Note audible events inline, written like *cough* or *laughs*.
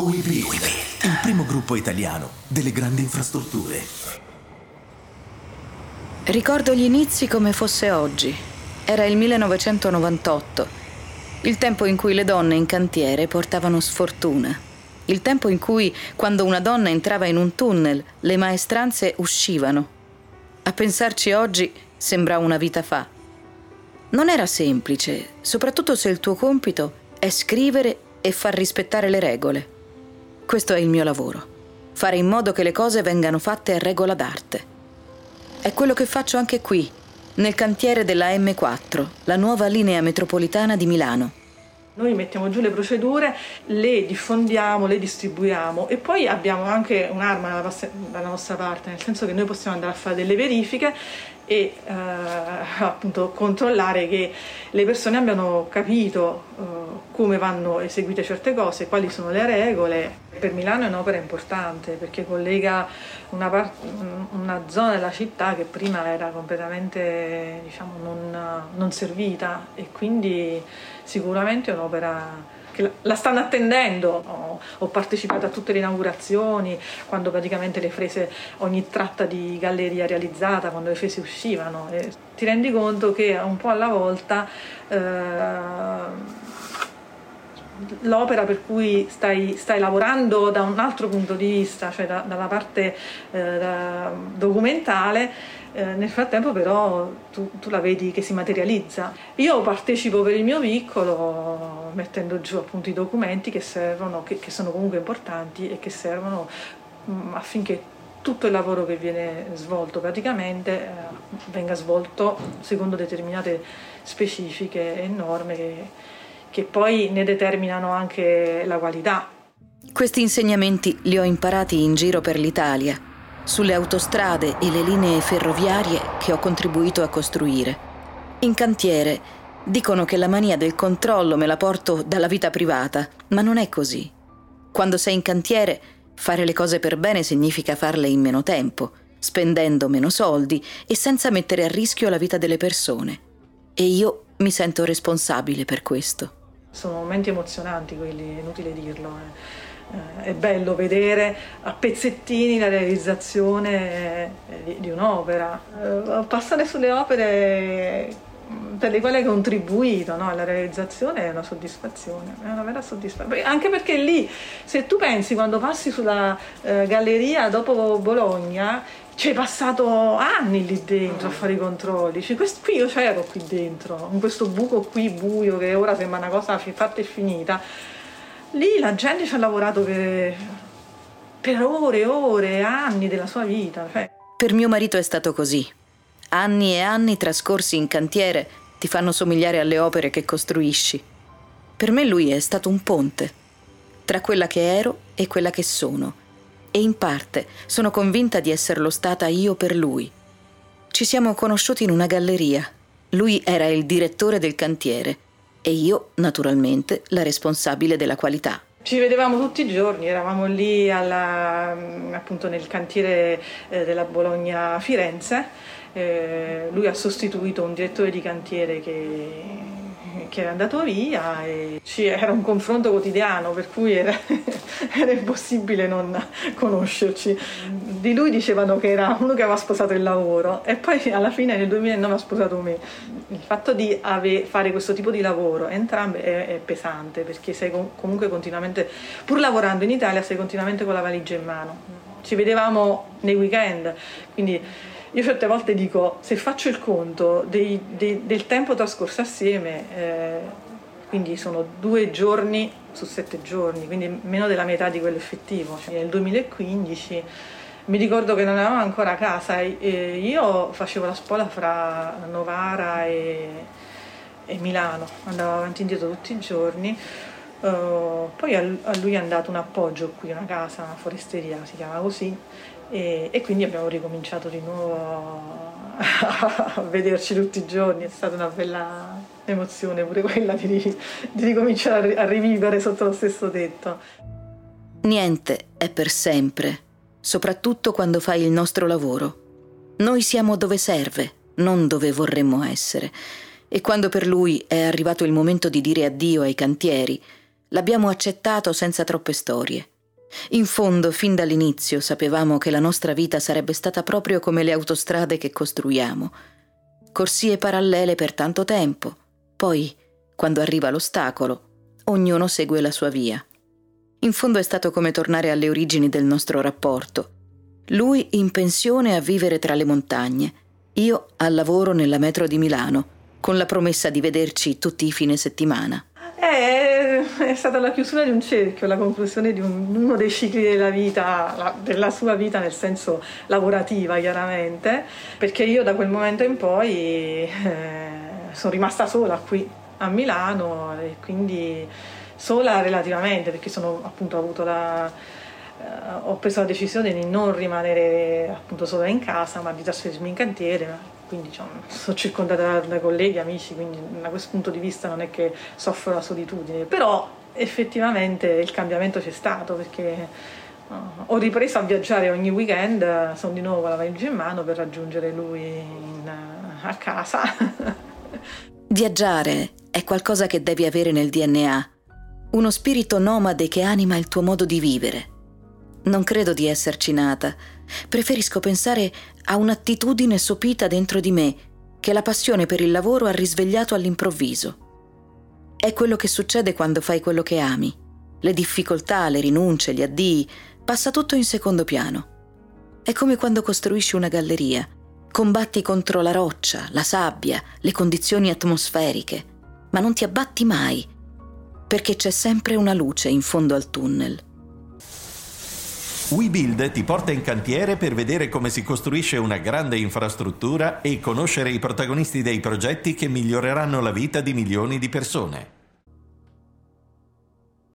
OIB, il primo gruppo italiano delle grandi infrastrutture. Ricordo gli inizi come fosse oggi. Era il 1998, il tempo in cui le donne in cantiere portavano sfortuna. Il tempo in cui, quando una donna entrava in un tunnel, le maestranze uscivano. A pensarci oggi sembra una vita fa. Non era semplice, soprattutto se il tuo compito è scrivere e far rispettare le regole. Questo è il mio lavoro, fare in modo che le cose vengano fatte a regola d'arte. È quello che faccio anche qui, nel cantiere della M4, la nuova linea metropolitana di Milano. Noi mettiamo giù le procedure, le diffondiamo, le distribuiamo e poi abbiamo anche un'arma dalla nostra parte, nel senso che noi possiamo andare a fare delle verifiche e eh, appunto controllare che le persone abbiano capito eh, come vanno eseguite certe cose, quali sono le regole. Per Milano è un'opera importante perché collega una, part- una zona della città che prima era completamente diciamo, non, non servita e quindi sicuramente è un'opera che la stanno attendendo. Ho, ho, partecipato a tutte le inaugurazioni, quando praticamente le frese, ogni tratta di galleria realizzata, quando le frese uscivano. E ti rendi conto che un po' alla volta eh, l'opera per cui stai, stai, lavorando da un altro punto di vista, cioè da, dalla parte eh, da documentale, eh, nel frattempo però tu, tu, la vedi che si materializza. Io partecipo per il mio piccolo mettendo giù appunto i documenti che servono, che, che sono comunque importanti e che servono mh, mm, affinché tutto il lavoro che viene svolto praticamente eh, venga svolto secondo determinate specifiche e norme che, che poi ne determinano anche la qualità. Questi insegnamenti li ho imparati in giro per l'Italia, sulle autostrade e le linee ferroviarie che ho contribuito a costruire. In cantiere dicono che la mania del controllo me la porto dalla vita privata, ma non è così. Quando sei in cantiere, fare le cose per bene significa farle in meno tempo, spendendo meno soldi e senza mettere a rischio la vita delle persone. E io mi sento responsabile per questo. Sono momenti emozionanti quelli, è inutile dirlo. Eh. è bello vedere a pezzettini la realizzazione eh, di, di un'opera. Eh, passare sulle opere per le quali hai contribuito no? alla realizzazione è una soddisfazione, è una vera soddisfazione. Anche perché lì, se tu pensi quando passi sulla eh, galleria dopo Bologna, ci hai passato anni lì dentro a fare i controlli. Cioè, questo, qui io c'ero qui dentro, in questo buco qui buio che ora sembra una cosa fatta e finita. Lì la gente ci ha lavorato per, per ore e ore, anni della sua vita. Cioè. Per mio marito è stato così. Anni e anni trascorsi in cantiere ti fanno somigliare alle opere che costruisci. Per me lui è stato un ponte tra quella che ero e quella che sono e in parte sono convinta di esserlo stata io per lui. Ci siamo conosciuti in una galleria. Lui era il direttore del cantiere e io, naturalmente, la responsabile della qualità. Ci vedevamo tutti i giorni, eravamo lì alla, appunto nel cantiere eh, della Bologna Firenze. Eh, lui ha sostituito un direttore di cantiere che che era andato via e era un confronto quotidiano per cui era, *laughs* era, impossibile non conoscerci. Di lui dicevano che era uno che aveva sposato il lavoro e poi alla fine nel 2009 ha sposato me. Il fatto di ave, fare questo tipo di lavoro entrambe è, è pesante perché sei comunque continuamente, pur lavorando in Italia, sei continuamente con la valigia in mano. Ci vedevamo nei weekend, quindi io certe volte dico, se faccio il conto dei, dei, del tempo trascorso assieme, eh, quindi sono due giorni su sette giorni, quindi meno della metà di quello effettivo. Cioè, nel 2015 mi ricordo che non eravamo ancora casa, e io facevo la spola fra Novara e, e Milano, andavo avanti e indietro tutti i giorni. Uh, poi a, lui è andato un appoggio qui, una casa, una foresteria, si chiama così, e, e, quindi abbiamo ricominciato di nuovo a vederci tutti i giorni, è stata una bella emozione pure quella di, di ricominciare a rivivere sotto lo stesso tetto. Niente è per sempre, soprattutto quando fai il nostro lavoro. Noi siamo dove serve, non dove vorremmo essere. E quando per lui è arrivato il momento di dire addio ai cantieri, L'abbiamo accettato senza troppe storie. In fondo, fin dall'inizio, sapevamo che la nostra vita sarebbe stata proprio come le autostrade che costruiamo. Corsie parallele per tanto tempo. Poi, quando arriva l'ostacolo, ognuno segue la sua via. In fondo è stato come tornare alle origini del nostro rapporto. Lui in pensione a vivere tra le montagne, io al lavoro nella metro di Milano, con la promessa di vederci tutti i fine settimana. È, è stata la chiusura di un cerchio, la conclusione di un, uno dei cicli della vita, la, della sua vita nel senso lavorativa chiaramente, perché io da quel momento in poi eh, sono rimasta sola qui a Milano e quindi sola relativamente perché sono appunto avuto la, eh, ho preso la decisione di non rimanere appunto sola in casa ma di trasferirmi in cantiere quindi diciamo, sono circondata da, colleghi, amici, quindi da questo punto di vista non è che soffro la solitudine, però effettivamente il cambiamento c'è stato perché uh, ho ripreso a viaggiare ogni weekend, sono di nuovo con la valigia in mano per raggiungere lui in, a casa. *laughs* Viaggiare è qualcosa che devi avere nel DNA, uno spirito nomade che anima il tuo modo di vivere. Non credo di esserci nata. Preferisco pensare a un'attitudine sopita dentro di me che la passione per il lavoro ha risvegliato all'improvviso. È quello che succede quando fai quello che ami. Le difficoltà, le rinunce, gli addii, passa tutto in secondo piano. È come quando costruisci una galleria. Combatti contro la roccia, la sabbia, le condizioni atmosferiche, ma non ti abbatti mai, perché c'è sempre una luce in fondo al tunnel. WeBuild ti porta in cantiere per vedere come si costruisce una grande infrastruttura e conoscere i protagonisti dei progetti che miglioreranno la vita di milioni di persone.